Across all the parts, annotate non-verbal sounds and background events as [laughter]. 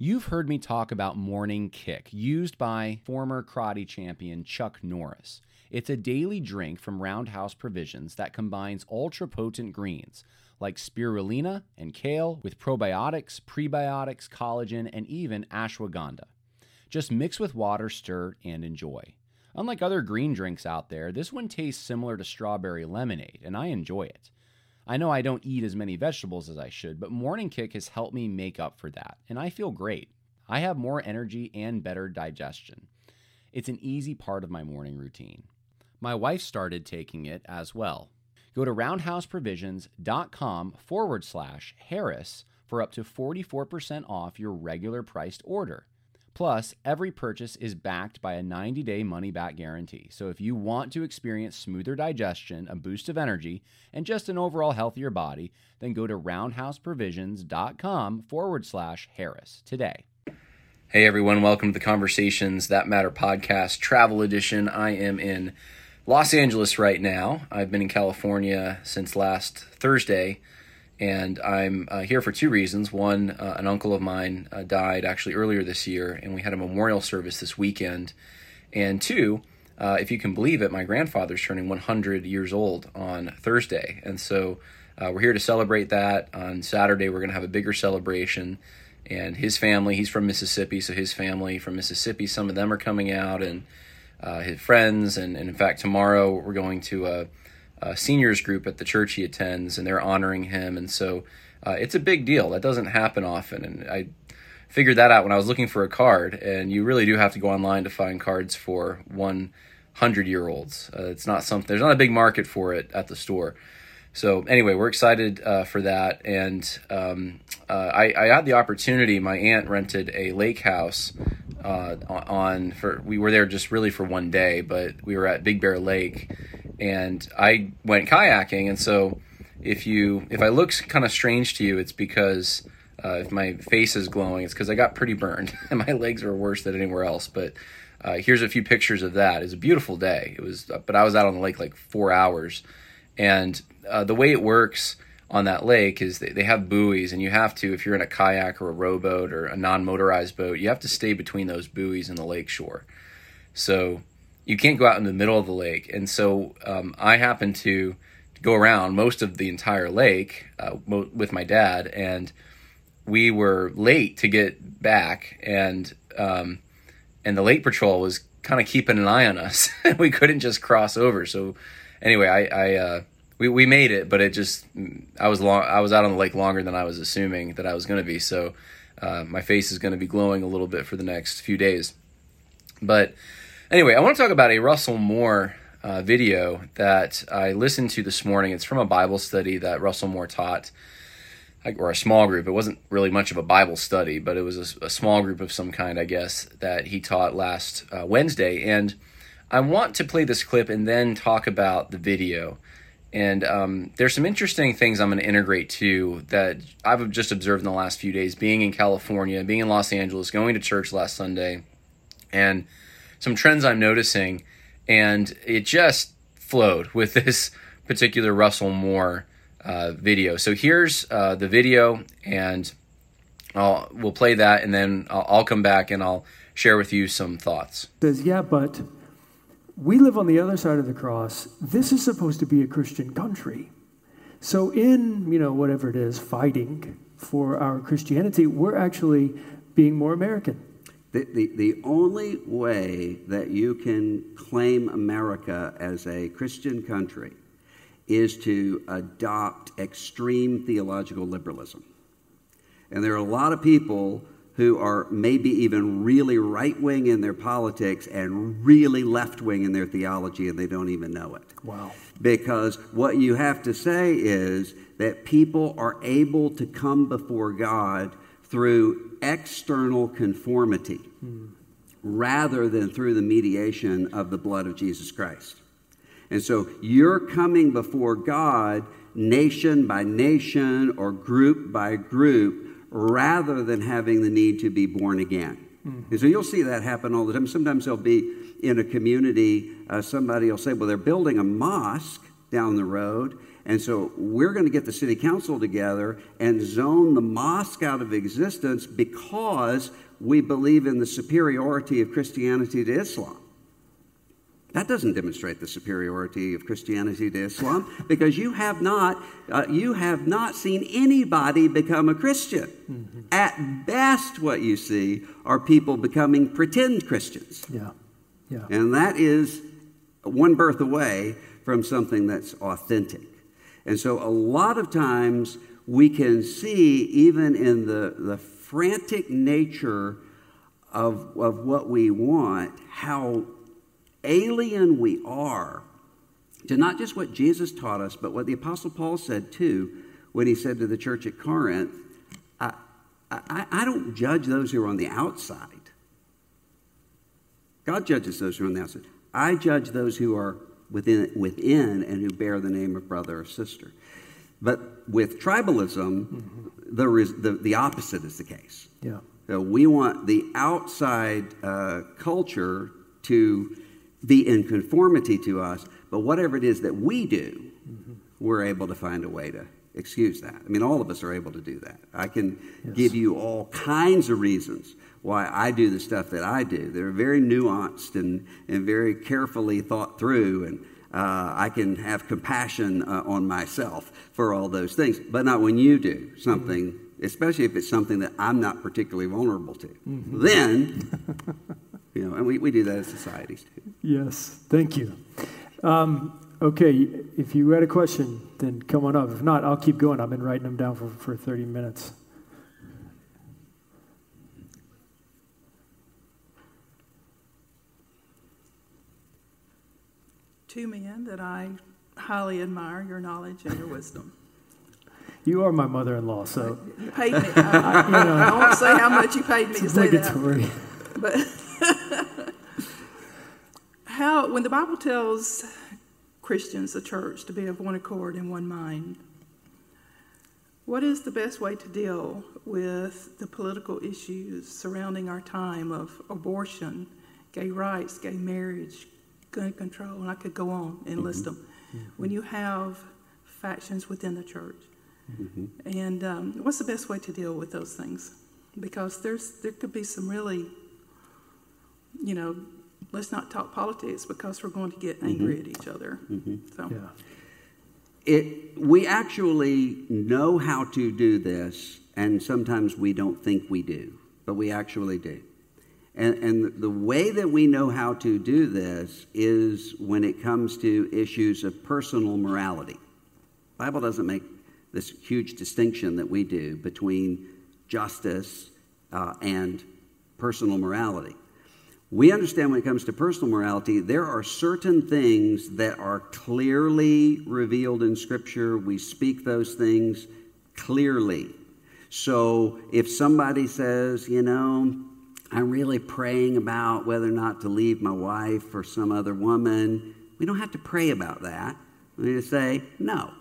You've heard me talk about Morning Kick, used by former karate champion Chuck Norris. It's a daily drink from Roundhouse Provisions that combines ultra potent greens like spirulina and kale with probiotics, prebiotics, collagen, and even ashwagandha. Just mix with water, stir, and enjoy. Unlike other green drinks out there, this one tastes similar to strawberry lemonade, and I enjoy it. I know I don't eat as many vegetables as I should, but Morning Kick has helped me make up for that, and I feel great. I have more energy and better digestion. It's an easy part of my morning routine. My wife started taking it as well. Go to roundhouseprovisions.com forward slash Harris for up to 44% off your regular priced order. Plus, every purchase is backed by a 90 day money back guarantee. So if you want to experience smoother digestion, a boost of energy, and just an overall healthier body, then go to roundhouseprovisions.com forward slash Harris today. Hey everyone, welcome to the Conversations That Matter podcast, travel edition. I am in Los Angeles right now. I've been in California since last Thursday and I'm uh, here for two reasons. One, uh, an uncle of mine uh, died actually earlier this year, and we had a memorial service this weekend. And two, uh, if you can believe it, my grandfather's turning 100 years old on Thursday, and so uh, we're here to celebrate that. On Saturday, we're going to have a bigger celebration. And his family, he's from Mississippi, so his family from Mississippi, some of them are coming out, and uh, his friends. And, and, in fact, tomorrow we're going to uh, seniors group at the church he attends, and they're honoring him. And so uh, it's a big deal. That doesn't happen often. And I figured that out when I was looking for a card. And you really do have to go online to find cards for 100 year olds. Uh, it's not something, there's not a big market for it at the store. So anyway, we're excited uh, for that, and um, uh, I, I, had the opportunity. My aunt rented a lake house uh, on for we were there just really for one day, but we were at Big Bear Lake, and I went kayaking. And so, if you if I look kind of strange to you, it's because uh, if my face is glowing, it's because I got pretty burned, [laughs] and my legs are worse than anywhere else. But uh, here's a few pictures of that. It's a beautiful day. It was, but I was out on the lake like four hours, and uh, the way it works on that lake is they, they have buoys and you have to if you're in a kayak or a rowboat or a non-motorized boat you have to stay between those buoys and the lake shore so you can't go out in the middle of the lake. And so um, I happened to go around most of the entire lake uh, mo- with my dad, and we were late to get back, and um, and the lake patrol was kind of keeping an eye on us. [laughs] we couldn't just cross over. So anyway, I, I uh, we we made it, but it just I was long I was out on the lake longer than I was assuming that I was going to be. So uh, my face is going to be glowing a little bit for the next few days, but Anyway, I want to talk about a Russell Moore uh, video that I listened to this morning. It's from a Bible study that Russell Moore taught, or a small group. It wasn't really much of a Bible study, but it was a, a small group of some kind, I guess, that he taught last uh, Wednesday. And I want to play this clip and then talk about the video. And um, there's some interesting things I'm going to integrate too that I've just observed in the last few days, being in California, being in Los Angeles, going to church last Sunday, and some trends I'm noticing, and it just flowed with [laughs] this particular Russell Moore uh, video. So here's uh, the video, and I'll, we'll play that, and then I'll, I'll come back and I'll share with you some thoughts. Says, yeah, but we live on the other side of the cross. This is supposed to be a Christian country. So in, you know, whatever it is, fighting for our Christianity, we're actually being more American. The, the, the only way that you can claim America as a Christian country is to adopt extreme theological liberalism. And there are a lot of people who are maybe even really right wing in their politics and really left wing in their theology, and they don't even know it. Wow. Because what you have to say is that people are able to come before God through external conformity mm. rather than through the mediation of the blood of Jesus Christ. And so you're coming before God nation by nation or group by group rather than having the need to be born again. Mm-hmm. And so you'll see that happen all the time. Sometimes they'll be in a community, uh, somebody will say, well, they're building a mosque down the road, And so we're going to get the city council together and zone the mosque out of existence because we believe in the superiority of Christianity to Islam. That doesn't demonstrate the superiority of Christianity to Islam [laughs] because you have not, uh, you have not seen anybody become a Christian. Mm-hmm. At best, what you see are people becoming pretend Christians. Yeah. Yeah. And that is one birth away from something that's authentic. And so a lot of times we can see, even in the, the frantic nature of, of what we want, how alien we are to not just what Jesus taught us, but what the Apostle Paul said too when he said to the church at Corinth, I, I, I don't judge those who are on the outside. God judges those who are on the outside. I judge those who are within, within and who bear the name of brother or sister. But with tribalism, mm-hmm. the, the, the opposite is the case. Yeah. So we want the outside uh, culture to be in conformity to us, but whatever it is that we do, mm-hmm. we're able to find a way to excuse that. I mean, all of us are able to do that. I can yes. give you all kinds of reasons why I do the stuff that I do. They're very nuanced and, and very carefully thought through, and uh, I can have compassion uh, on myself for all those things, but not when you do something, mm-hmm. especially if it's something that I'm not particularly vulnerable to. Mm-hmm. Then [laughs] You know, and we, we do that as societies too. Yes, thank you. Um, okay, if you had a question, then come on up. If not, I'll keep going. I've been writing them down for, for 30 minutes. Two men that I highly admire your knowledge and your wisdom. You are my mother-in-law, so you paid me. I, I, [laughs] you know, I won't say how much you paid me to say that. But [laughs] how, when the Bible tells Christians, the church, to be of one accord and one mind, what is the best way to deal with the political issues surrounding our time of abortion, gay rights, gay marriage, gun control, and I could go on and mm-hmm. list them. Mm-hmm. When you have factions within the church, mm-hmm. and um, what's the best way to deal with those things? Because there's there could be some really, you know, let's not talk politics because we're going to get angry at each other. Mm-hmm. So. Yeah. It, we actually know how to do this, and sometimes we don't think we do, but we actually do. And, and the way that we know how to do this is when it comes to issues of personal morality. The Bible doesn't make this huge distinction that we do between justice uh, and personal morality. We understand when it comes to personal morality, there are certain things that are clearly revealed in Scripture. We speak those things clearly. So if somebody says, you know, I'm really praying about whether or not to leave my wife or some other woman, we don't have to pray about that. We just say, no,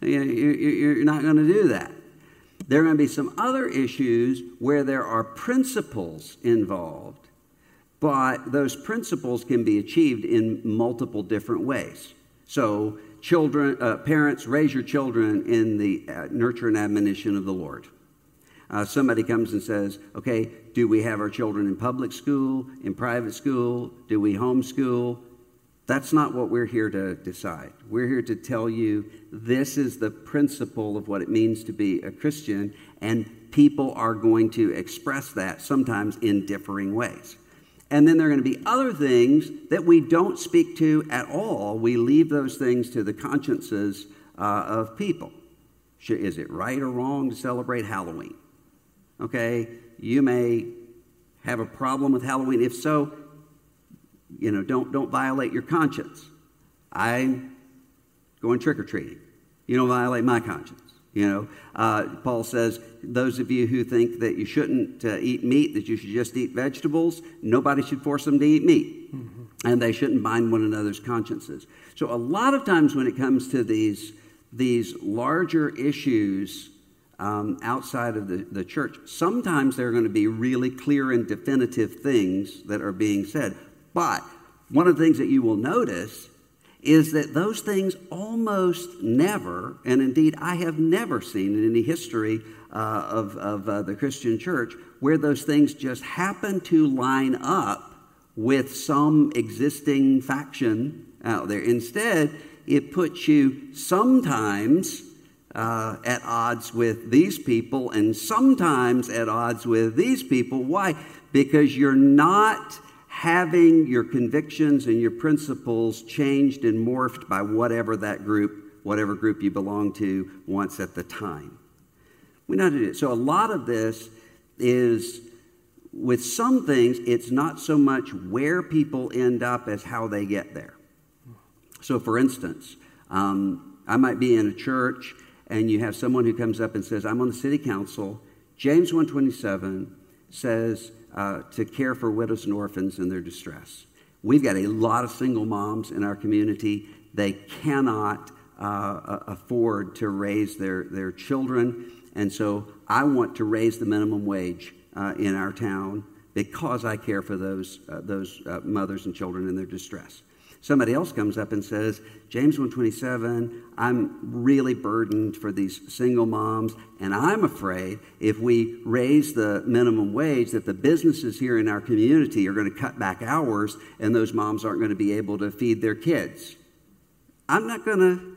you're not going to do that. There are going to be some other issues where there are principles involved but those principles can be achieved in multiple different ways. So, children, uh, parents, raise your children in the uh, nurture and admonition of the Lord. Uh, somebody comes and says, okay, do we have our children in public school, in private school? Do we homeschool? That's not what we're here to decide. We're here to tell you this is the principle of what it means to be a Christian, and people are going to express that sometimes in differing ways. And then there are going to be other things that we don't speak to at all. We leave those things to the consciences uh, of people. Is it right or wrong to celebrate Halloween? Okay, you may have a problem with Halloween. If so, you know, don't, don't violate your conscience. I'm going trick or treating. You don't violate my conscience. You know, uh, Paul says, those of you who think that you shouldn't uh, eat meat, that you should just eat vegetables, nobody should force them to eat meat. Mm-hmm. And they shouldn't bind one another's consciences. So, a lot of times when it comes to these, these larger issues um, outside of the, the church, sometimes there are going to be really clear and definitive things that are being said. But one of the things that you will notice is that those things almost never, and indeed I have never seen in any history uh, of, of uh, the Christian church, where those things just happen to line up with some existing faction out there. Instead, it puts you sometimes uh, at odds with these people and sometimes at odds with these people. Why? Because you're not having your convictions and your principles changed and morphed by whatever that group, whatever group you belong to, wants at the time. We know how to do it. So a lot of this is with some things, it's not so much where people end up as how they get there. So, for instance, um, I might be in a church and you have someone who comes up and says, I'm on the city council. James 127 says uh, to care for widows and orphans in their distress. We've got a lot of single moms in our community. They cannot uh, afford to raise their, their children. And so I want to raise the minimum wage uh, in our town because I care for those, uh, those uh, mothers and children in their distress. Somebody else comes up and says, James 127, I'm really burdened for these single moms, and I'm afraid if we raise the minimum wage that the businesses here in our community are going to cut back hours and those moms aren't going to be able to feed their kids. I'm not going to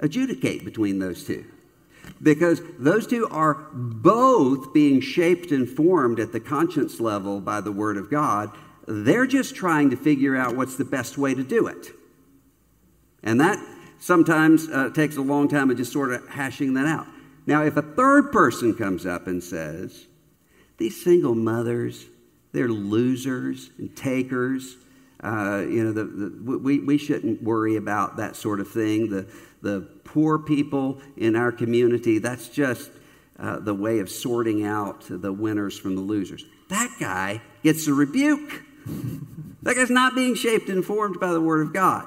adjudicate between those two because those two are both being shaped and formed at the conscience level by the Word of God they're just trying to figure out what's the best way to do it. And that sometimes uh, takes a long time of just sort of hashing that out. Now, if a third person comes up and says, these single mothers, they're losers and takers. Uh, you know, the, the, we, we shouldn't worry about that sort of thing. The, the poor people in our community, that's just uh, the way of sorting out the winners from the losers. That guy gets a rebuke. That guy's not being shaped and formed by the Word of God.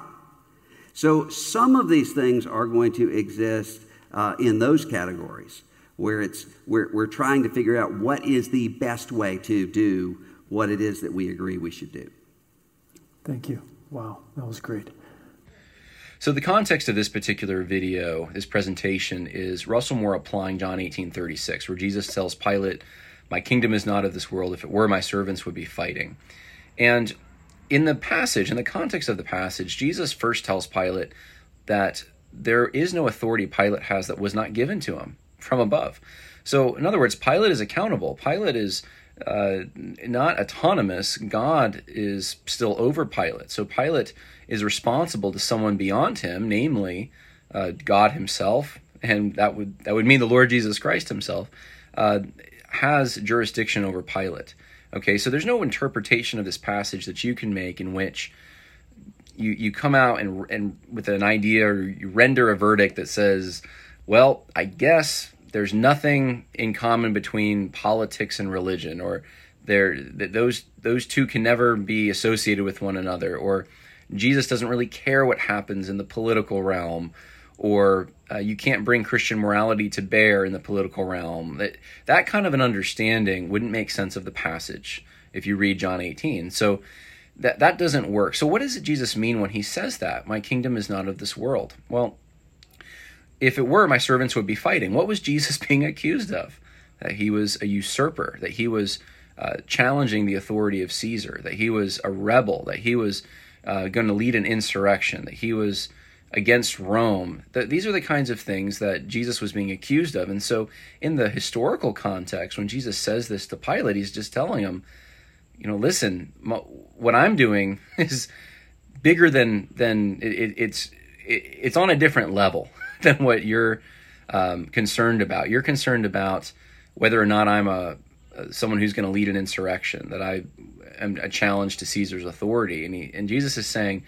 So some of these things are going to exist uh, in those categories where it's we're, we're trying to figure out what is the best way to do what it is that we agree we should do. Thank you. Wow, that was great. So the context of this particular video, this presentation, is Russell Moore applying John 18:36, where Jesus tells Pilate, "My kingdom is not of this world. If it were, my servants would be fighting." And in the passage, in the context of the passage, Jesus first tells Pilate that there is no authority Pilate has that was not given to him from above. So, in other words, Pilate is accountable. Pilate is uh, not autonomous. God is still over Pilate. So, Pilate is responsible to someone beyond him, namely uh, God Himself, and that would that would mean the Lord Jesus Christ Himself uh, has jurisdiction over Pilate. Okay, so there's no interpretation of this passage that you can make in which you, you come out and, and with an idea or you render a verdict that says, well, I guess there's nothing in common between politics and religion, or there that those those two can never be associated with one another, or Jesus doesn't really care what happens in the political realm, or uh, you can't bring Christian morality to bear in the political realm. That that kind of an understanding wouldn't make sense of the passage if you read John 18. So that that doesn't work. So what does Jesus mean when he says that? My kingdom is not of this world. Well, if it were, my servants would be fighting. What was Jesus [laughs] being accused of? That he was a usurper, that he was uh, challenging the authority of Caesar, that he was a rebel, that he was uh, going to lead an insurrection, that he was against Rome. These are the kinds of things that Jesus was being accused of. And so, in the historical context, when Jesus says this to Pilate, he's just telling him, you know, listen, what I'm doing [laughs] is bigger than than it, it's it, it's on a different level [laughs] than what you're um, concerned about. You're concerned about whether or not I'm a, a someone who's going to lead an insurrection, that I am a challenge to Caesar's authority, and he, and Jesus is saying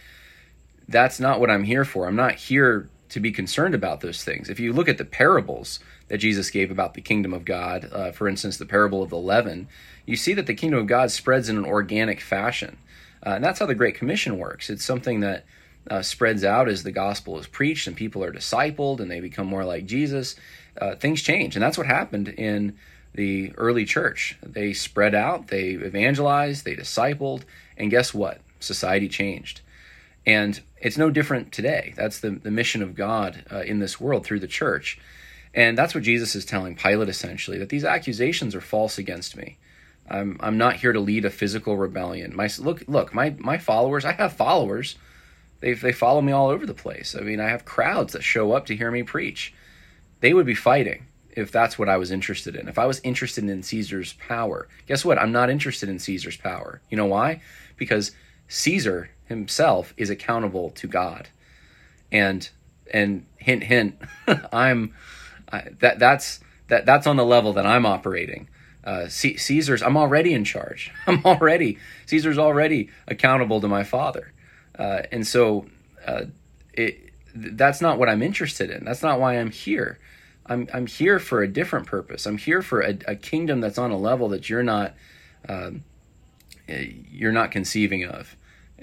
that's not what I'm here for. I'm not here to be concerned about those things. If you look at the parables that Jesus gave about the kingdom of God, uh, for instance, the parable of the leaven, you see that the kingdom of God spreads in an organic fashion. Uh, and that's how the Great Commission works. It's something that uh, spreads out as the gospel is preached and people are discipled and they become more like Jesus. Uh, things change. And that's what happened in the early church. They spread out, they evangelized, they discipled, and guess what? Society changed. And it's no different today. That's the, the mission of God uh, in this world through the church. And that's what Jesus is telling Pilate essentially that these accusations are false against me. I'm, I'm not here to lead a physical rebellion. My look look my my followers. I have followers. They they follow me all over the place. I mean, I have crowds that show up to hear me preach. They would be fighting if that's what I was interested in. If I was interested in Caesar's power, guess what? I'm not interested in Caesar's power. You know why? Because Caesar himself is accountable to God. And and hint hint, [laughs] I'm I, that that's that that's on the level that I'm operating. Uh, C- Caesar's I'm already in charge. [laughs] I'm already Caesar's already accountable to my father, uh, and so uh, it that's not what I'm interested in. That's not why I'm here. I'm I'm here for a different purpose. I'm here for a, a kingdom that's on a level that you're not um, you're not conceiving of,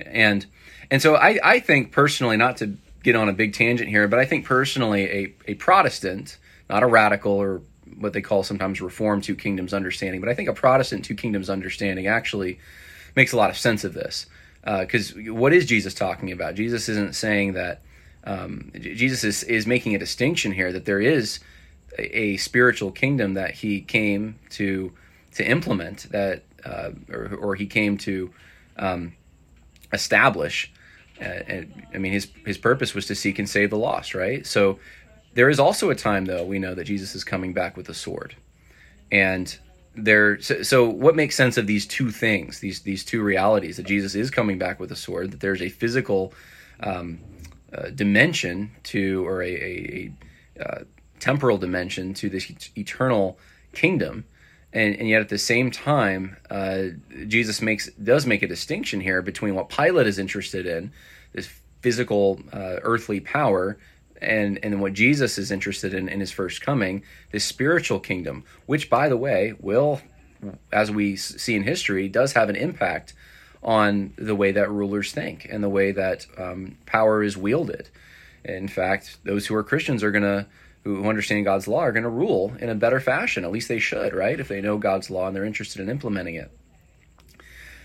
and and so I I think personally, not to get on a big tangent here, but I think personally a a Protestant, not a radical or what they call sometimes reform two kingdoms understanding, but I think a Protestant two kingdoms understanding actually makes a lot of sense of this. Because uh, what is Jesus talking about? Jesus isn't saying that. Um, Jesus is, is making a distinction here that there is a, a spiritual kingdom that he came to to implement that uh, or, or, he came to um, establish. Uh, and, I mean, his his purpose was to seek and save the lost, right? So there is also a time, though, we know that Jesus is coming back with a sword, and there. So, so, what makes sense of these two things, these these two realities, that Jesus is coming back with a sword, that there's a physical um, uh, dimension to, or a, a, a uh, temporal dimension to this eternal kingdom, and, and yet at the same time, uh, Jesus makes does make a distinction here between what Pilate is interested in, this physical uh, earthly power and and what Jesus is interested in in his first coming, this spiritual kingdom, which by the way will, as we see in history, does have an impact on the way that rulers think and the way that um, power is wielded. In fact, those who are Christians are going to who understand God's law are going to rule in a better fashion. At least they should, right? If they know God's law and they're interested in implementing it.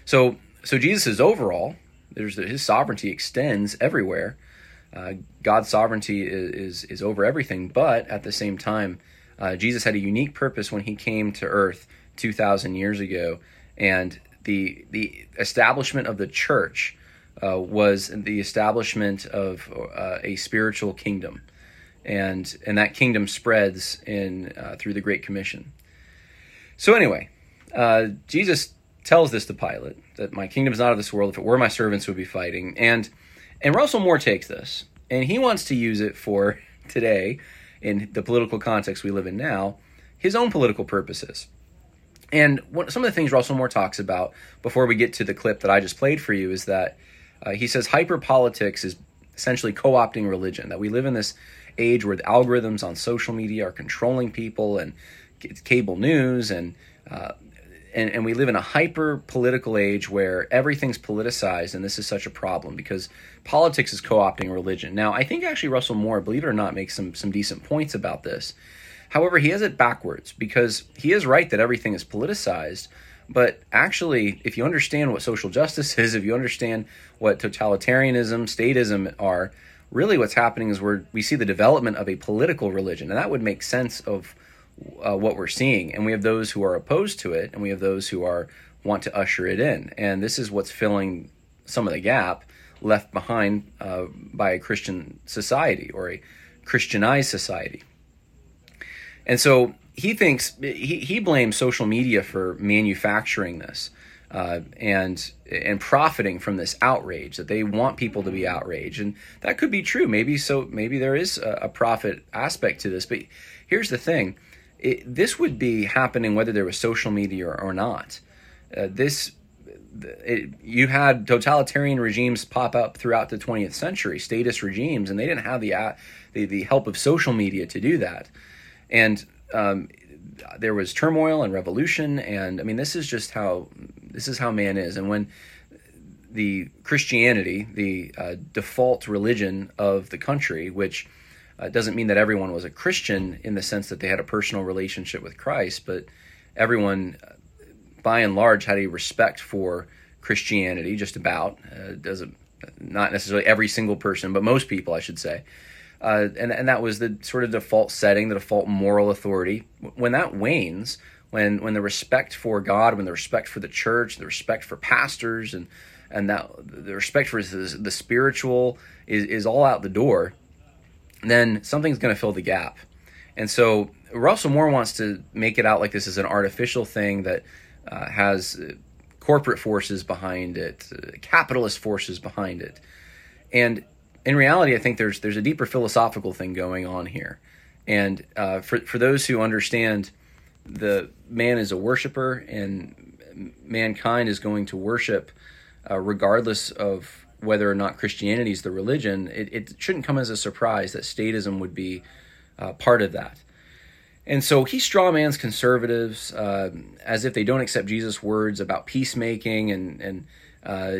So, so Jesus is overall. There's his sovereignty extends everywhere, uh, God's sovereignty is, is, is over everything, but at the same time, uh, Jesus had a unique purpose when he came to earth 2,000 years ago, and the the establishment of the church uh, was the establishment of uh, a spiritual kingdom, and and that kingdom spreads in uh, through the Great Commission. So anyway, uh, Jesus tells this to Pilate that my kingdom is not of this world. If it were, my servants would be fighting, and and Russell Moore takes this and he wants to use it for [laughs] today, in the political context we live in now, his own political purposes. And what, some of the things Russell Moore talks about before we get to the clip that I just played for you is that uh, he says hyper politics is essentially co opting religion, that we live in this age where the algorithms on social media are controlling people and cable news and uh, and, and we live in a hyper political age where everything's politicized, and this is such a problem because politics is co opting religion. Now, I think actually Russell Moore, believe it or not, makes some, some decent points about this. However, he has it backwards because he is right that everything is politicized. But actually, if you understand what social justice [laughs] is, if you understand what totalitarianism, statism are, really what's happening is we're, we see the development of a political religion. And that would make sense of uh, what we're seeing, and we have those who are opposed to it, and we have those who are want to usher it in, and this is what's filling some of the gap left behind uh, by a Christian society or a Christianized society. And so he thinks he, he blames social media for manufacturing this uh, and and profiting from this outrage that they want people to be outraged, and that could be true. Maybe so. Maybe there is a, a profit aspect to this, but here's the thing: it, this would be happening whether there was social media or, not. Uh, this it, you had totalitarian regimes pop up throughout the 20th century, statist regimes, and they didn't have the uh, the, the help of social media to do that. And um, there was turmoil and revolution, and I mean, this is just how this is how man is. And when the Christianity, the uh, default religion of the country, which uh, doesn't mean that everyone was a Christian in the sense that they had a personal relationship with Christ, but everyone, uh, by and large, had a respect for Christianity. Just about uh, doesn't not necessarily every single person, but most people, I should say. Uh, and and that was the sort of default setting, the default moral authority. When that wanes, when when the respect for God, when the respect for the church, the respect for pastors, and and that the respect for the, the spiritual is is all out the door, then something's going to fill the gap. And so Russell Moore wants to make it out like this is an artificial thing that uh, has uh, corporate forces behind it, uh, capitalist forces behind it, and in reality, I think there's there's a deeper philosophical thing going on here, and uh, for for those who understand, the man is a worshiper, and mankind is going to worship, uh, regardless of whether or not Christianity is the religion. It, it, shouldn't come as a surprise that statism would be uh, part of that. And so he strawmans conservatives uh, as if they don't accept Jesus' words about peacemaking and and uh,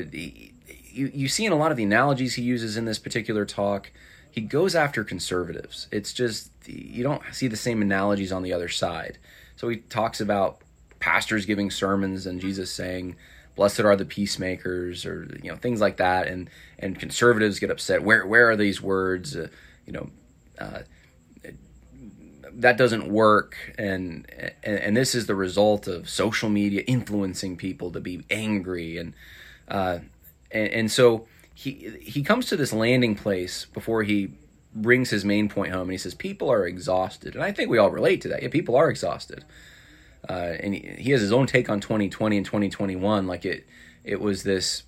you, you see in a lot of the analogies he uses in this particular talk, he goes after conservatives. It's just, you don't see the same analogies on the other side. So he talks about pastors giving sermons and Jesus saying, blessed are the peacemakers or you know things like that. And and conservatives get upset. Where where are these words uh, you know uh, that doesn't work. And, and, and this is the result of social media influencing people to be angry. And uh, and, and so he he comes to this landing place before he brings his main point home and he says people are exhausted. And i think we all relate to that. Yeah people are exhausted. Uh, and he, he, has his own take on 2020 and 2021 like it it was this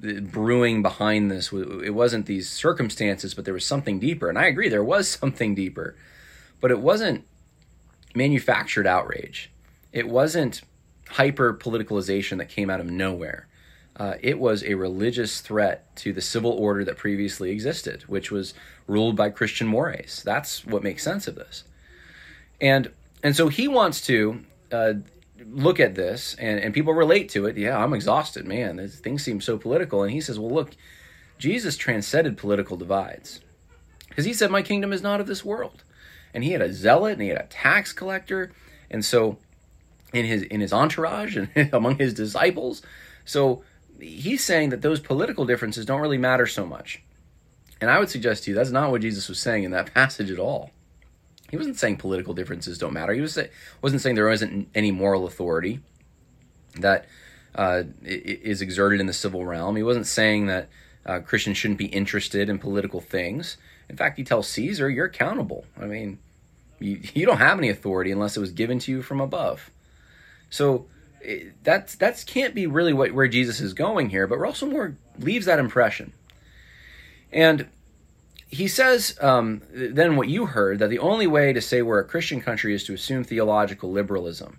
brewing behind this. It wasn't these circumstances but there was something deeper. And i agree there was something deeper. But it wasn't manufactured outrage. It wasn't hyper politicalization that came out of nowhere uh, it was a religious threat to the civil order that previously existed, which was ruled by Christian mores. That's what makes sense of this. And and so he wants to uh, look at this, and, and people relate to it. Yeah, I'm exhausted, man. This, things seem so political. And he says, well, look, Jesus transcended political divides because he said, my kingdom is not of this world. And he had a zealot and he had a tax collector. And so in his in his entourage and [laughs] among his disciples. So he's saying that those political differences don't really matter so much. And I would suggest to you that's not what Jesus was saying in that [laughs] passage at all. He wasn't saying political differences don't matter. He was say, wasn't saying there wasn't any moral authority that uh, is exerted in the civil realm. He wasn't saying that uh, Christians shouldn't be interested in political things. In fact, he tells Caesar, you're accountable. I mean, you, you don't have any authority unless it was given to you from above. So that's that's can't be really what where Jesus is going here, but Russell Moore leaves that impression. And he says um, then what you heard that the only way to say we're a Christian country is to assume theological liberalism,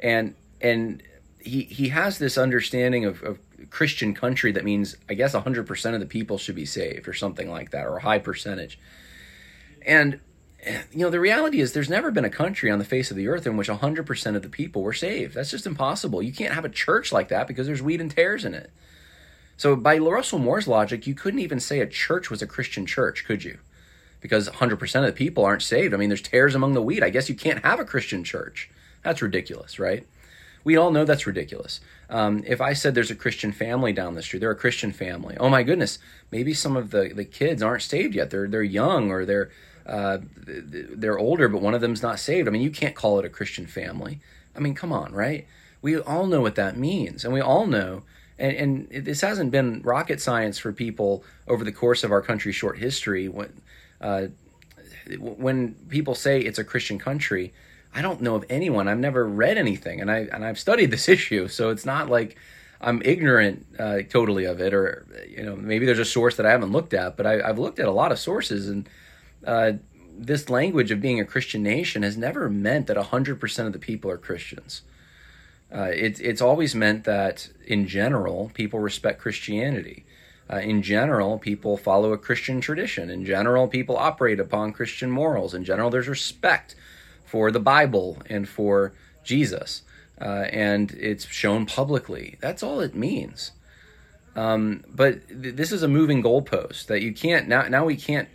and and he he has this understanding of, of Christian country that means I guess hundred percent of the people should be saved or something like that or a high percentage, and you know, the reality is there's never been a country on the face of the earth in which 100% of the people were saved. That's just impossible. You can't have a church like that because there's weed and tares in it. So, by Russell Moore's logic, you couldn't even say a church was a Christian church, could you? Because 100% of the people aren't saved. I mean, there's tares among the wheat. I guess you can't have a Christian church. That's ridiculous, right? We all know that's ridiculous. Um, if I said there's a Christian family down the street, they're a Christian family. Oh my goodness, maybe some of the, the kids aren't saved yet. They're they're young or they're uh, they're older, but one of them's not saved. I mean, you can't call it a Christian family. I mean, come on, right? We all know what that means, and we all know. And, and this hasn't been rocket science for people over the course of our country's short history. When uh, when people say it's a Christian country, I don't know of anyone. I've never read anything, and I and I've studied this [laughs] issue, so it's not like I'm ignorant uh, totally of it, or you know maybe there's a source that I haven't looked at, but I, have looked at a lot of sources, and uh, this language of being a Christian nation has never meant that 100% of the people are Christians. Uh, it, it's always meant that, in general, people respect Christianity. Uh, in general, people follow a Christian tradition. In general, people operate upon Christian morals. In general, there's respect for the Bible and for Jesus. Uh, and it's shown publicly. That's all it means. Um, but th- this is a moving goalpost that you can't now. Now we can't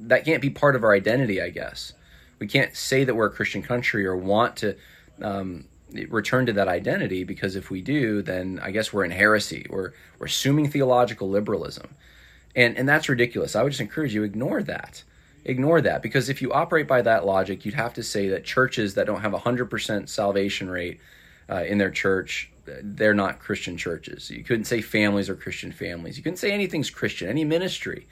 that can't be part of our identity, I guess. We can't say that we're a Christian country or want to um, return to that identity because if we do, then I guess we're in heresy. We're we're assuming theological liberalism, and and that's ridiculous. I would just encourage you ignore that, ignore that because if you operate by that logic, you'd have to say that churches that don't have a hundred percent salvation rate uh, in their church, they're not Christian churches. You couldn't say families are Christian families. You couldn't say anything's Christian, any ministry.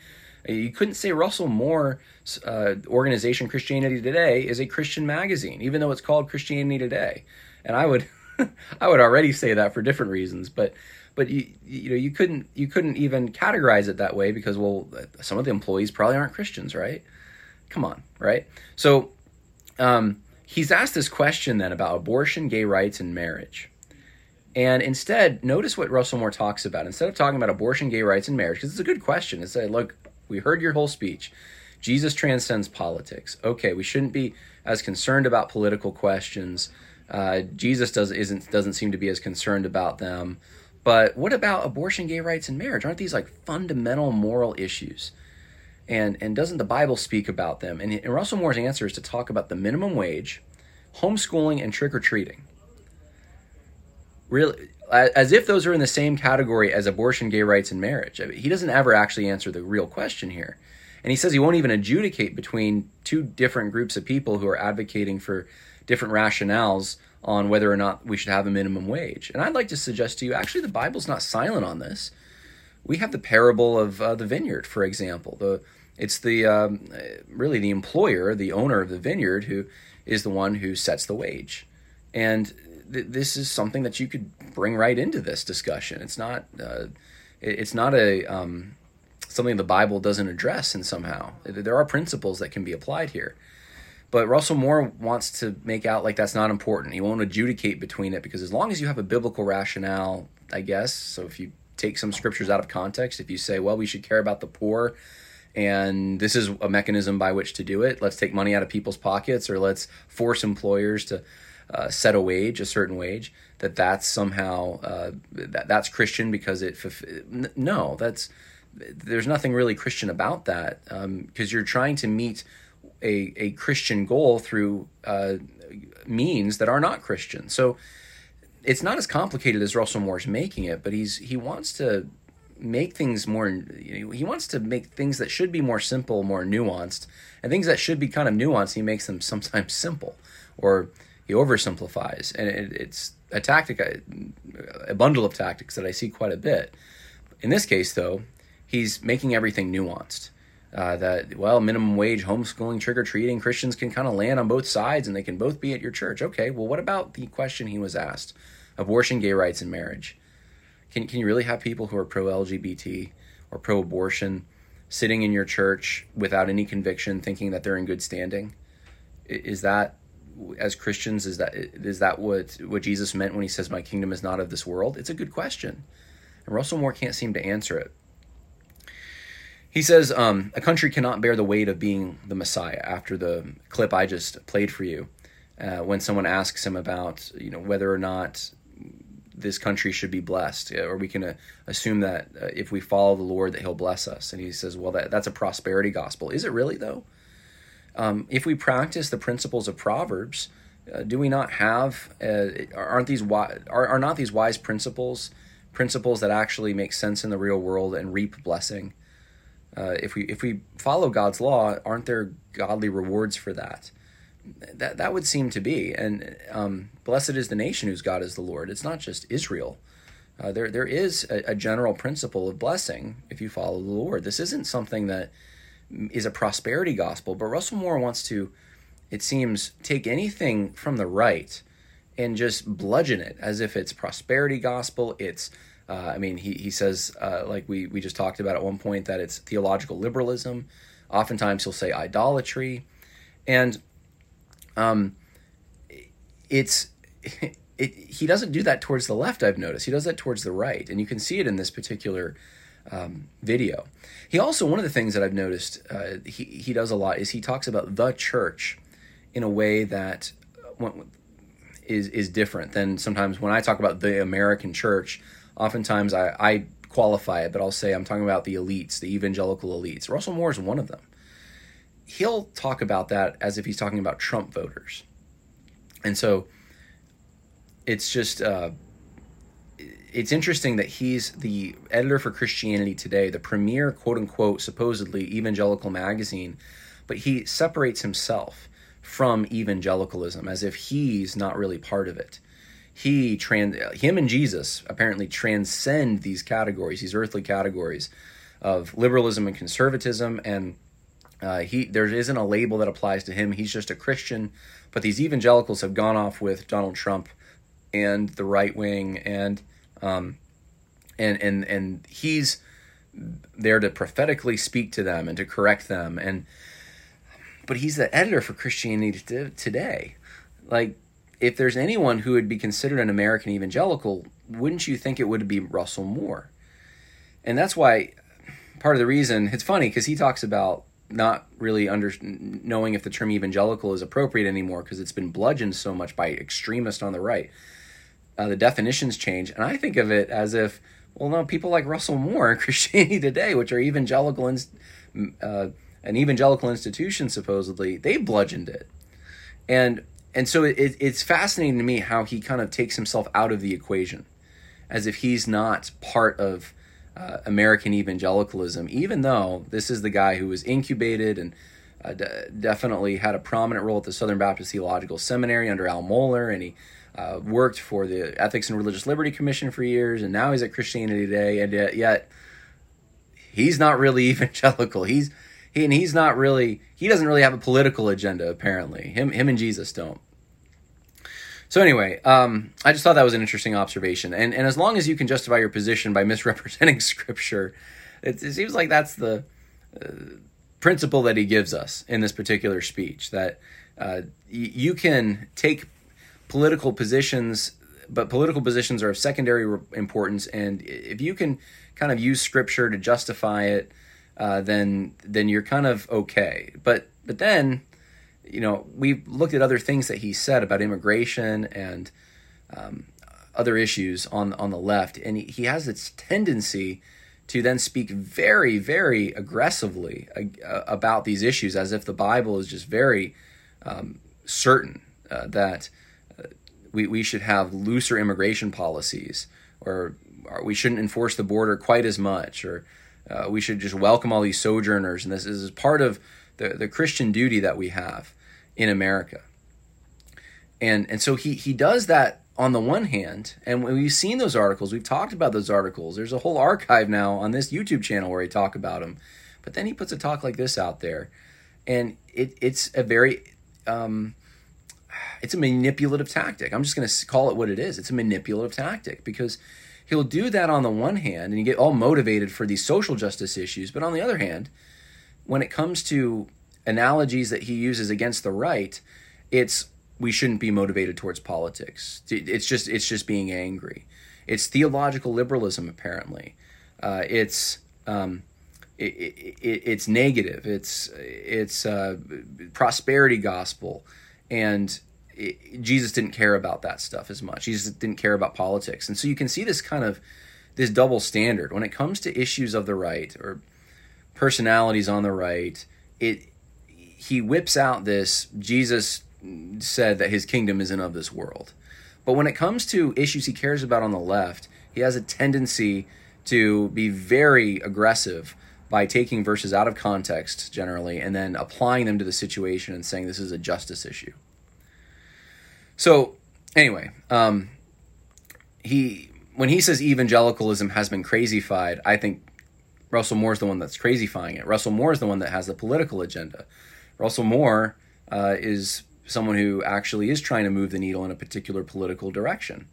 You couldn't say Russell Moore uh, organization Christianity Today is a Christian magazine, even though it's called Christianity Today and I would [laughs] I would already say that for different reasons, but but you you know you couldn't you couldn't even categorize it that way because well some of the employees probably aren't Christians, right? Come on, right? So um, he's asked this question then about abortion, gay rights, and marriage. And instead, notice what Russell Moore talks about. Instead of talking about abortion, gay rights, and marriage, because it's a good question, it's like, look, we heard your whole speech. Jesus transcends politics. Okay, we shouldn't be as concerned about political questions. Uh, Jesus does isn't doesn't seem to be as concerned about them. But what about abortion, gay rights, and marriage? Aren't these like fundamental moral issues? And and doesn't the Bible speak about them? And, and Russell Moore's answer is to talk about the minimum wage, homeschooling, and trick or treating. Really, as if those are in the same category as abortion, gay rights, and marriage. He doesn't ever actually answer the real question here. And he says he won't even adjudicate between two different groups of people who are advocating for different rationales on whether or not we should have a minimum wage. And I'd like to suggest to you actually, the Bible's not silent on this. We have the parable of uh, the vineyard, for example. The it's the um, really the employer, the owner of the vineyard, who is the one who sets the wage, and th- this is something that you could bring right into this discussion. It's not uh, it's not a um, something the Bible doesn't address, and somehow there are principles that can be applied here. But Russell Moore wants to make out like that's not important. He won't adjudicate between it because as long as you have a biblical rationale, I guess, so if you take some scriptures out of context, if you say, well, we should care about the poor and this is a mechanism by which to do it, let's take money out of people's pockets or let's force employers to uh, set a wage, a certain wage, that that's somehow uh, that, that's Christian because it no, that's there's nothing really Christian about that because um, you're trying to meet a, a Christian goal through uh, means that are not Christian. So it's not as complicated as Russell Moore's making it, but he's he wants to make things more you know, he wants to make things that should be more simple more nuanced and things that should be kind of nuanced he makes them sometimes simple or he oversimplifies. And it, it's a tactic a bundle of tactics that i see quite a bit. In this case though he's making everything nuanced. Uh, that well minimum wage homeschooling trick or treating christians can kind of land on both sides and they can both be at your church. Okay well what about the question he was asked? Abortion gay rights and marriage. Can, can you really have people who are pro lgbt or pro abortion sitting in your church without any conviction thinking that they're in good standing? Is that as christians is that is that what what jesus meant when he says my kingdom is not of this world it's a good question and russell moore can't seem to answer it he says um, a country cannot bear the weight of being the Messiah. After the clip I just played for you, uh, when someone asks him about you know whether or not this country should be blessed, uh, or we can uh, assume that uh, if we follow the Lord that He'll bless us, and he says, well, that, that's a prosperity gospel. Is it really though? Um, if we practice the principles of Proverbs, uh, do we not have? Uh, aren't these are, are not these wise principles principles that actually make sense in the real world and reap blessing? Uh, if we if we follow God's law, aren't there godly rewards for that? That that would seem to be. And um, blessed is the nation whose God is the Lord. It's not just Israel. Uh, there there is a, a, general principle of blessing if you follow the Lord. This isn't something that is a prosperity gospel. But Russell Moore wants to, it seems, take anything from the right and just bludgeon it as if it's prosperity gospel. It's uh, I mean, he, he says, uh, like we, we just talked about at one point, that it's theological liberalism. Oftentimes he'll say idolatry. And um, it's [laughs] it, he doesn't do that towards the left, I've noticed. He does that towards the right. And you can see it in this particular um, video. He also, one of the things that I've noticed uh, he, he does a lot is he talks about the church in a way that uh, is, is different than sometimes when I talk about the American church oftentimes I, I qualify it, but I'll say I'm talking about the elites, the evangelical elites. Russell Moore is one of them. He'll talk about that as if he's talking about Trump voters. And so it's just uh, it's interesting that he's the editor for Christianity Today, the premier quote unquote supposedly evangelical magazine, but he separates himself from evangelicalism as if he's not really part of it. He trans him and Jesus apparently transcend these categories, these earthly categories of liberalism and conservatism and uh, he there isn't a label that applies to him. He's just a Christian. But these evangelicals have gone off with Donald Trump and the right wing and um, and and and he's there to prophetically speak to them and to correct them and but he's the editor for Christianity Today. Like if there's anyone who would be considered an American evangelical, wouldn't you think it would be Russell Moore? And that's why part of the reason it's funny because he talks about not really under knowing if the term evangelical is appropriate anymore because it's been bludgeoned so much by extremists on the right uh, the definitions change, and I think of it as if, well, no, people like Russell Moore and [laughs] Christianity Today, which are evangelical, uh, an evangelical institution supposedly, they bludgeoned it, and and so it, it's fascinating to me how he kind of takes himself out of the equation, as if he's not part of uh, American evangelicalism, even though this is the guy who was incubated and. Uh, definitely had a prominent role at the Southern Baptist Theological Seminary under Al Mohler, and he uh, worked for the Ethics and Religious Liberty Commission for years, and now he's at Christianity Today, and yet, yet he's not really [laughs] evangelical. He's he, and he's not really he doesn't really have a political agenda apparently. Him him and Jesus don't. So anyway, um, I just thought that was an interesting observation, and and as long as you can justify your position by [laughs] misrepresenting Scripture, it, it seems like that's the uh, principle that he gives us in this particular speech that uh, you can take political positions, but political positions are of secondary importance. And if you can kind of use scripture to justify it, uh, then then you're kind of okay. But but then, you know, we looked at other things that he said about immigration and um, other issues on on the left, and he, has this tendency to then speak very very aggressively uh, about these issues as if the Bible is just very um, certain uh, that we, we should have looser immigration policies, or, or we shouldn't enforce the border quite as much, or uh, we should just welcome all these sojourners. And this is part of the, the Christian duty that we have in America. And, and so he, he does that on the one hand, and we've seen those articles, we've talked about those articles. There's a whole archive now on this YouTube channel where he talk about them. But then he puts a talk like this out there, and it, it's a very um, it's a manipulative tactic. I'm just going to call it what it is. It's a manipulative tactic because he'll do that on the one hand and you get all motivated for these social justice issues, but on the other hand, when it comes to analogies that he uses against the right, it's we shouldn't be motivated towards politics. It's just it's just being angry. It's theological liberalism apparently. Uh, it's um, it, it, it's negative. It's it's uh, prosperity gospel, and it, Jesus didn't care about that stuff as much. Jesus didn't care about politics. And so you can see this kind of this double standard when it comes to issues of the right or personalities on the right. It he whips out this Jesus said that his kingdom isn't of this world. But when it comes to issues he cares about on the left, he has a tendency to be very aggressive by taking verses out of context generally and then applying them to the situation and saying this is a justice issue. So anyway, um, he when he says evangelicalism has been crazified, I think Russell Moore is the one that's crazyfying it. Russell Moore is the one that has the political agenda. Russell Moore uh, is someone who actually is trying to move the needle in a particular political direction.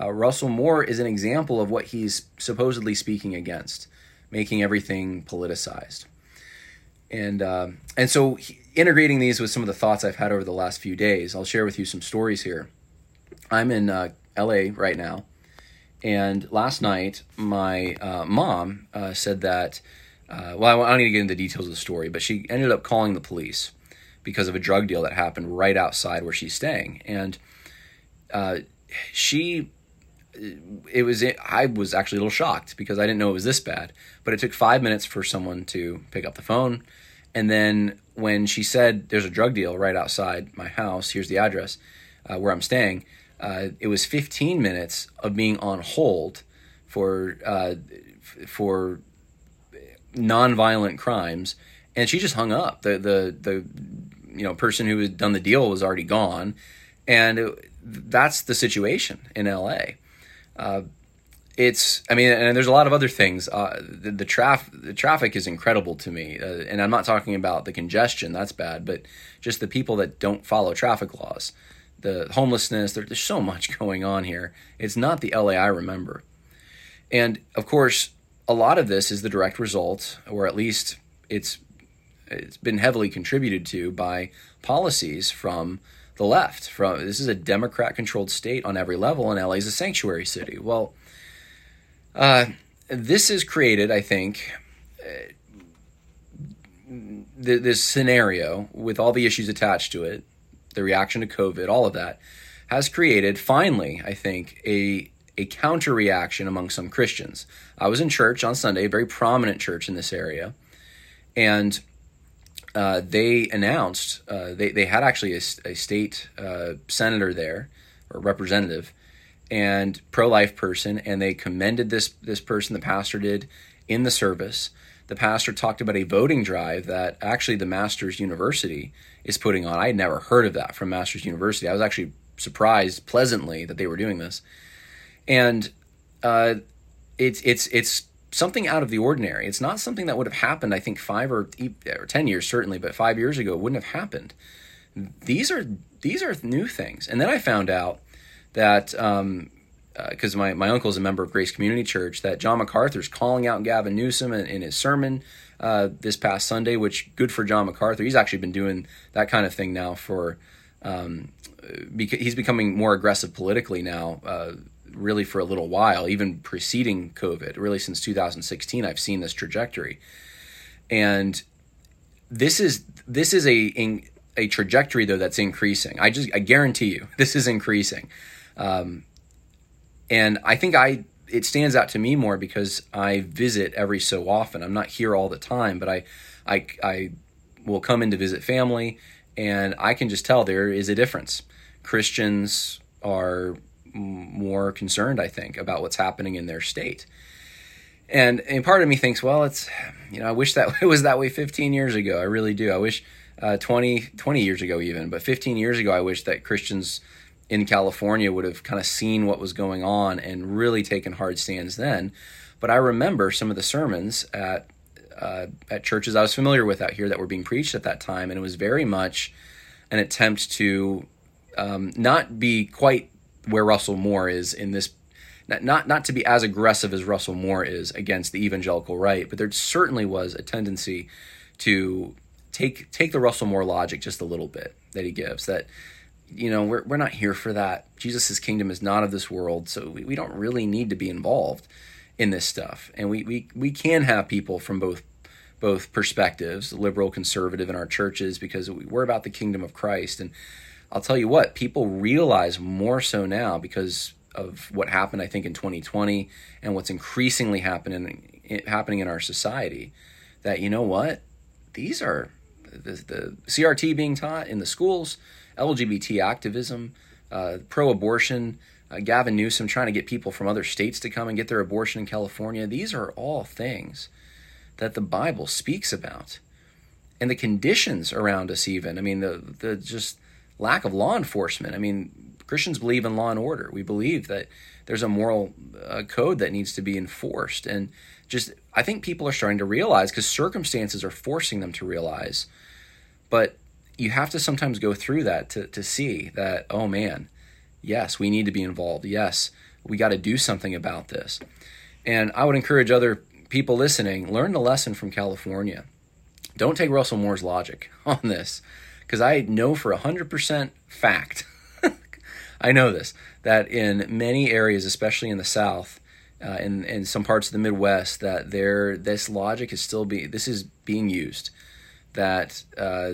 Uh, Russell Moore is an example of what he's supposedly speaking against, making everything politicized. And uh, and so he, integrating these with some of the thoughts I've had over the last few days, I'll share with you some stories here. I'm in uh, LA right now, and last night my uh, mom uh, said that. Uh, well, I don't need to get into the details of the story, but she ended up calling the police because of a drug deal that happened right outside where she's staying, and uh, she it was I was actually a little shocked because I didn't know it was this bad. But it took five minutes for someone to pick up the phone, and then when she said there's a drug deal right outside my house, here's the address uh, where I'm staying. Uh, it was 15 minutes of being on hold for uh, for nonviolent crimes, and she just hung up. The the the you know person who had done the deal was already gone, and it, that's the situation in L.A. It's I mean, and there's a lot of other things. Uh, the, the, the traffic is incredible to me, uh, and I'm not talking about the congestion. That's bad, but just the people that don't follow traffic laws, the homelessness. There, there's so [laughs] much going on here. It's not the LA I remember, and of course, a lot of this is the direct result, or at least it's it's been heavily contributed to by policies from the left. From this is a Democrat-controlled state on every level, and LA is a sanctuary city. Well uh, this has created, I think, uh, th- this scenario with all the issues attached to it, the reaction to COVID, all of that, has created finally, I think, a a counter reaction among some Christians. I was in church on Sunday, a very prominent church in this area, and uh, they announced uh, they they had actually a, a state uh, senator there or representative and pro-life person and they commended this this person the pastor did in the service. The pastor talked about a voting drive that actually the masters university is putting on. I had never heard of that from masters university. I was actually surprised pleasantly that they were doing this. And uh, it's it's it's something out of the ordinary. It's not something that would have happened i think five or, or ten years certainly but five years ago it wouldn't have happened. These are these are new things. And then i found out that because um, uh, my, my uncle is a member of Grace Community Church, that John MacArthur's calling out Gavin Newsom in, in his sermon uh, this past Sunday, which good for John MacArthur. He's actually been doing that kind of thing now for, um, because he's becoming more aggressive politically now, uh, really for a little while, even preceding COVID. Really, since 2016, I've seen this trajectory, and this is this is a a trajectory though that's increasing. I just I guarantee you [laughs] this is increasing. Um, and I think I it stands out to me more because I visit every so often. I'm not here all the time, but I I I will come in to visit family, and I can just tell there is a difference. Christians are more concerned, I think, about what's happening in their state. And, and part of me thinks, well, it's, you know, I wish that [laughs] it was that way 15 years ago. I really do. I wish uh, 20, 20 years ago, even, but 15 years ago, I wish that Christians in California would have kind of seen what was going on and really taken hard stands then. But I remember some of the sermons at uh, at churches I was familiar with out here that were being preached at that time, and it was very much an attempt to um, not be quite where Russell Moore is in this. Not, not not to be as aggressive as Russell Moore is against the evangelical right, but there certainly was a tendency to take take the Russell Moore logic just a little bit that he gives that you know, we're, we're not here for that. Jesus' kingdom is not of this world, so we, we don't really need to be involved in this stuff. And we, we, we can have people from both both perspectives, liberal, conservative in our churches, because we're about the kingdom of Christ. And I'll tell you what, people realize more so now because of what happened, I think, in 2020 and what's increasingly happening happening in our society. That you know what, these are the, the CRT being taught in the schools LGBT activism, uh, pro abortion, uh, Gavin Newsom trying to get people from other states to come and get their abortion in California. These are all things that the Bible speaks about. And the conditions around us, even. I mean, the, the just lack of law enforcement. I mean, Christians believe in law and order. We believe that there's a moral uh, code that needs to be enforced. And just, I think people are starting to realize because circumstances are forcing them to realize. But you have to sometimes go through that to, to see that, oh man, yes, we need to be involved. Yes, we got to do something about this. And I would encourage other people listening, learn the lesson from California. Don't take Russell Moore's logic [laughs] on this, because I know for 100% fact, [laughs] I know this, that in many areas, especially in the South, uh, in, in some parts of the Midwest, that there this logic is still being this is being used that uh,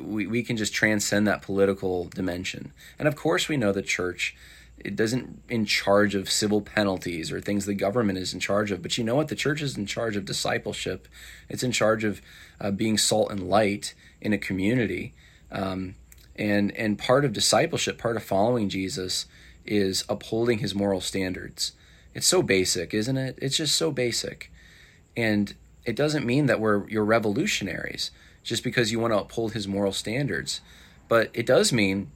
we, we can just transcend that political dimension. And of course, we know the church it doesn't in charge of civil penalties or things the government is in charge of. But you know what? The church is in charge of discipleship. It's in charge of uh, being salt and light in a community. Um, and and part of discipleship, part of following Jesus, is upholding his moral standards. It's so basic, isn't it? It's just so basic. And it doesn't mean that we're you're revolutionaries just because you want to uphold his moral standards. But it does mean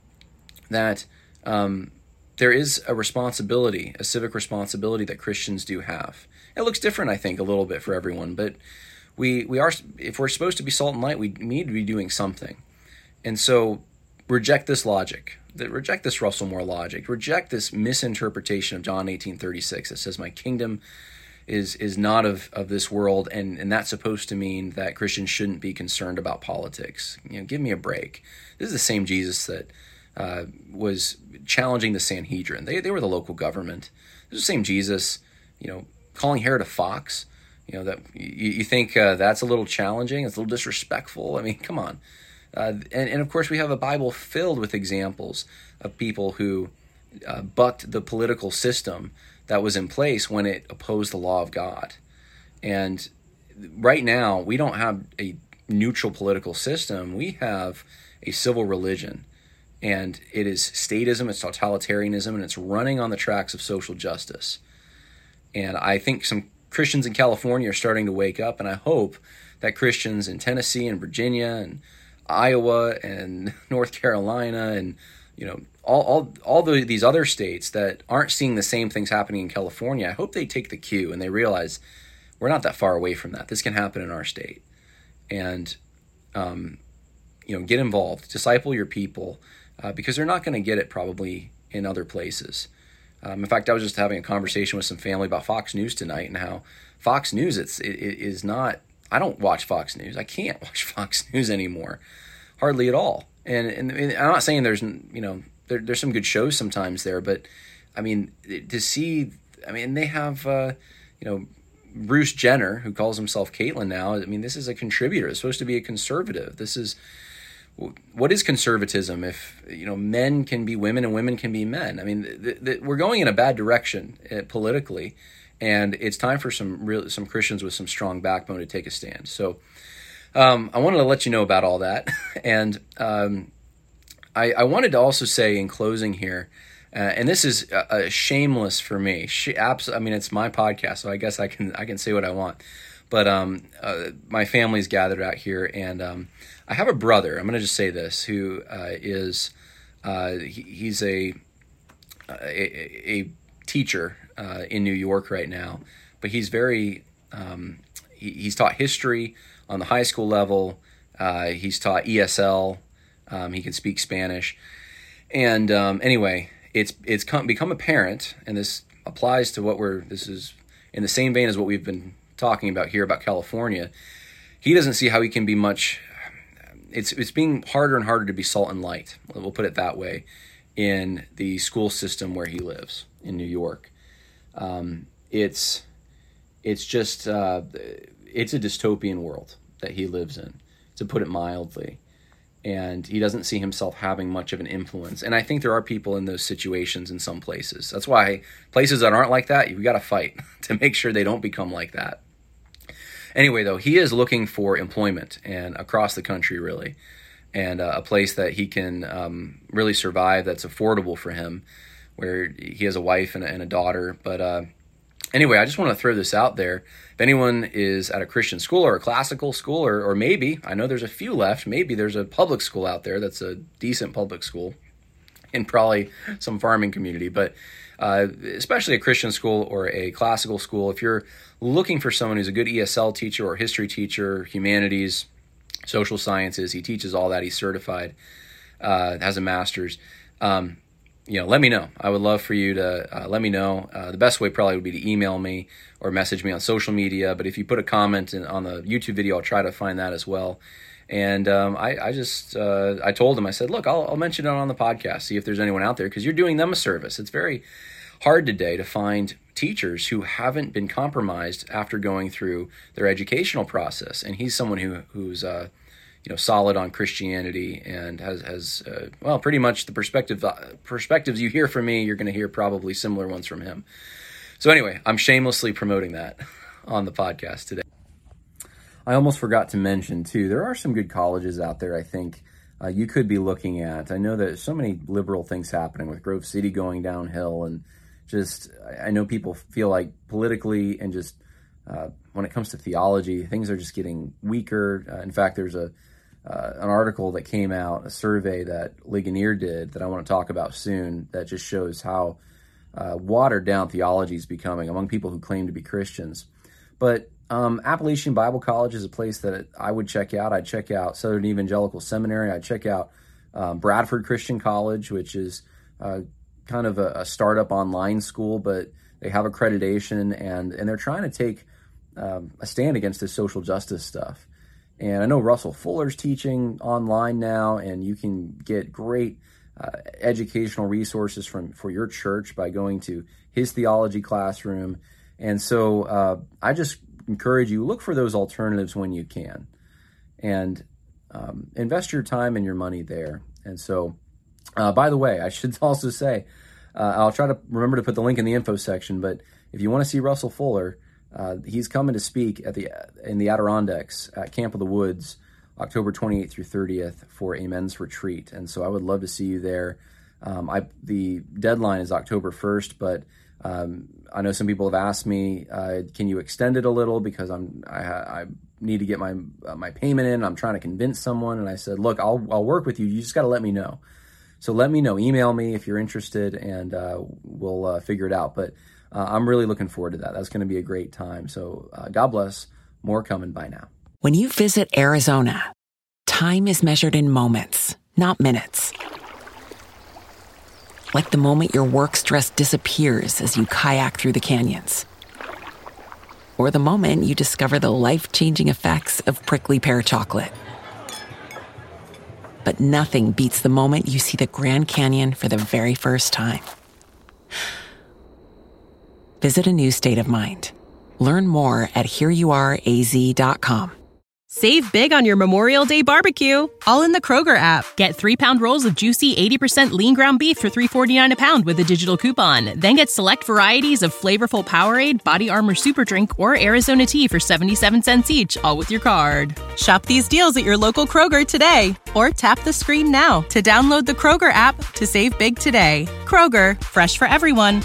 that um, there is a responsibility, a civic responsibility that Christians do have. It looks different, I think, a little bit for everyone, but we we are if we're supposed to be salt and light, we need to be doing something. And so reject this logic. Reject this Russell Moore logic. Reject this misinterpretation of John 18:36 that says my kingdom is is not of, of this world and, and that's supposed to mean that Christians shouldn't be concerned about politics. You know, give me a break. This is the same Jesus that uh, was challenging the Sanhedrin. They, they were the local government. This is the same Jesus, you know, calling Herod a fox. You know that you, you think uh, that's a little challenging. It's a little disrespectful. I mean, come on. Uh, and, and of course, we have a Bible filled with examples of people who uh, bucked the political system that was in place when it opposed the law of God. And right now, we don't have a neutral political system. We have a civil religion. And it is statism, it's totalitarianism, and it's running on the tracks of social justice. And I think some Christians in California are starting to wake up, and I hope that Christians in Tennessee and Virginia and Iowa and [laughs] North Carolina and you know all all all the, these other states that aren't seeing the same things happening in California. I hope they take the cue and they realize we're not that far away from that. This can happen in our state, and um, you know get involved, disciple your people uh, because they're not going to get it probably in other places. Um, in fact, I was just having a conversation with some family about Fox News tonight and how Fox News it's it, it is not. I don't watch Fox News. I can't [laughs] watch Fox News anymore, hardly at all. And, and, and I'm not saying there's you know there, there's some good shows sometimes there, but I mean to see. I mean they have uh, you know Bruce Jenner who calls himself Caitlyn now. I mean this is a contributor. It's supposed to be a conservative. This is what is conservatism if you know men can be women and women can be men i mean th- th- we're going in a bad direction uh, politically and it's time for some real some christians with some strong backbone to take a stand so um, i wanted to let you know about all that [laughs] and um, I, I, wanted to also say in closing here uh, and this is shameless for me she abs- i mean it's my podcast so i guess i can i can say what i want but um, uh, my family's gathered out here and um, I have a brother. I'm going to just say this, who uh, is uh, he, he's a, a, a teacher uh, in New York right now, but he's very um, he, he's taught history on the high school level. He's taught ESL. Um, he can speak Spanish, and um, anyway, it's it's come, become apparent, and this applies to what we're. This is in the same vein as what we've been talking about here about California. He doesn't see how he can be much it's it's being harder and harder to be salt and light. We'll put it that way in the school system where he lives in New York. Um, it's it's just uh, it's a dystopian world that he lives in, to put it mildly. And he doesn't see himself having much of an influence. And I think there are people in those situations in some places. That's why places that aren't like that, you've got to fight [laughs] to make sure they don't become like that. Anyway, though, he is looking for employment and across the country, really, and uh, a place that he can um, really survive that's affordable for him, where he has a wife and a, and a daughter. But uh, anyway, I just want to throw this out there. If anyone is at a Christian school or a classical school, or, or maybe, I know there's a few left, maybe there's a public school out there that's a decent public school in probably some farming community, but uh, especially a Christian school or a classical school, if you're looking for someone who's a good ESL teacher or history teacher, humanities, social sciences, he teaches all that. He's certified, uh, has a master's. Um, you know, let me know. I would love for you to uh, let me know. Uh, the best way probably would be to email me or message me on social media. But if you put a comment in, on the YouTube video, I'll try to find that as well. And um, I, I, just uh, I told him I said, look, I'll, I'll, mention it on the podcast. See if there's anyone out there because you're doing them a service. It's very hard today to find teachers who haven't been compromised after going through their educational process. And he's someone who who's uh, you know solid on Christianity and has has uh, well pretty much the perspective uh, perspectives you hear from me, you're going to hear probably similar ones from him. So anyway, I'm shamelessly promoting that on the podcast today. I almost forgot to mention too, there are some good colleges out there. I think uh, you could be looking at. I know there's so many liberal things happening with Grove City going downhill, and just I know people feel like politically and just uh, when it comes to theology, things are just getting weaker. Uh, in fact, there's a uh, an article that came out, a survey that Ligonier did that I want to talk about soon that just shows how uh, watered down theology is becoming among people who claim to be Christians. But um, Appalachian Bible College is a place that I would check out. I'd check out Southern Evangelical Seminary. I'd check out um, Bradford Christian College, which is uh, kind of a, a, startup online school, but they have accreditation and and they're trying to take um, a stand against this social justice stuff. And I know Russell Fuller's teaching online now, and you can get great uh, educational resources from for your church by going to his theology classroom. And so uh, I just encourage you look for those alternatives when you can, and um, invest your time and your money there. And so, uh, by the way, I should [laughs] also say uh, I'll try to remember to put the link in the info section. But if you want to see Russell Fuller, uh, he's coming to speak at the in the Adirondacks at Camp of the Woods October 28th through 30th for a men's retreat. And so I would love to see you there. Um, I, the deadline is October 1st, but um, I know some people have asked me, uh, can you extend it a little because I'm I, I need to get my uh, my payment in. I'm trying to convince someone, and I said, look, I'll I'll work with you. You just got to let me know. So let me know. Email me if you're interested, and uh, we'll uh, figure it out. But uh, I'm really looking forward to that. That's going to be a great time. So uh, God bless. More coming by now. When you visit Arizona, time is measured in moments, not minutes. Like the moment your work stress disappears as you kayak through the canyons. Or the moment you discover the life changing effects of prickly pear chocolate. But nothing beats the moment you see the Grand Canyon for the very first time. Visit a new state of mind. Learn more at hereyouareaz.com. Save big on your Memorial Day barbecue, all in the Kroger app. Get three pound rolls of juicy 80% lean ground beef for $3.49 a pound with a digital coupon. Then get select varieties of flavorful Powerade, Body Armor Super Drink, or Arizona tea for 77 cents each, all with your card. Shop these deals at your local Kroger today, or tap the screen now to download the Kroger app to save big today. Kroger, fresh for everyone.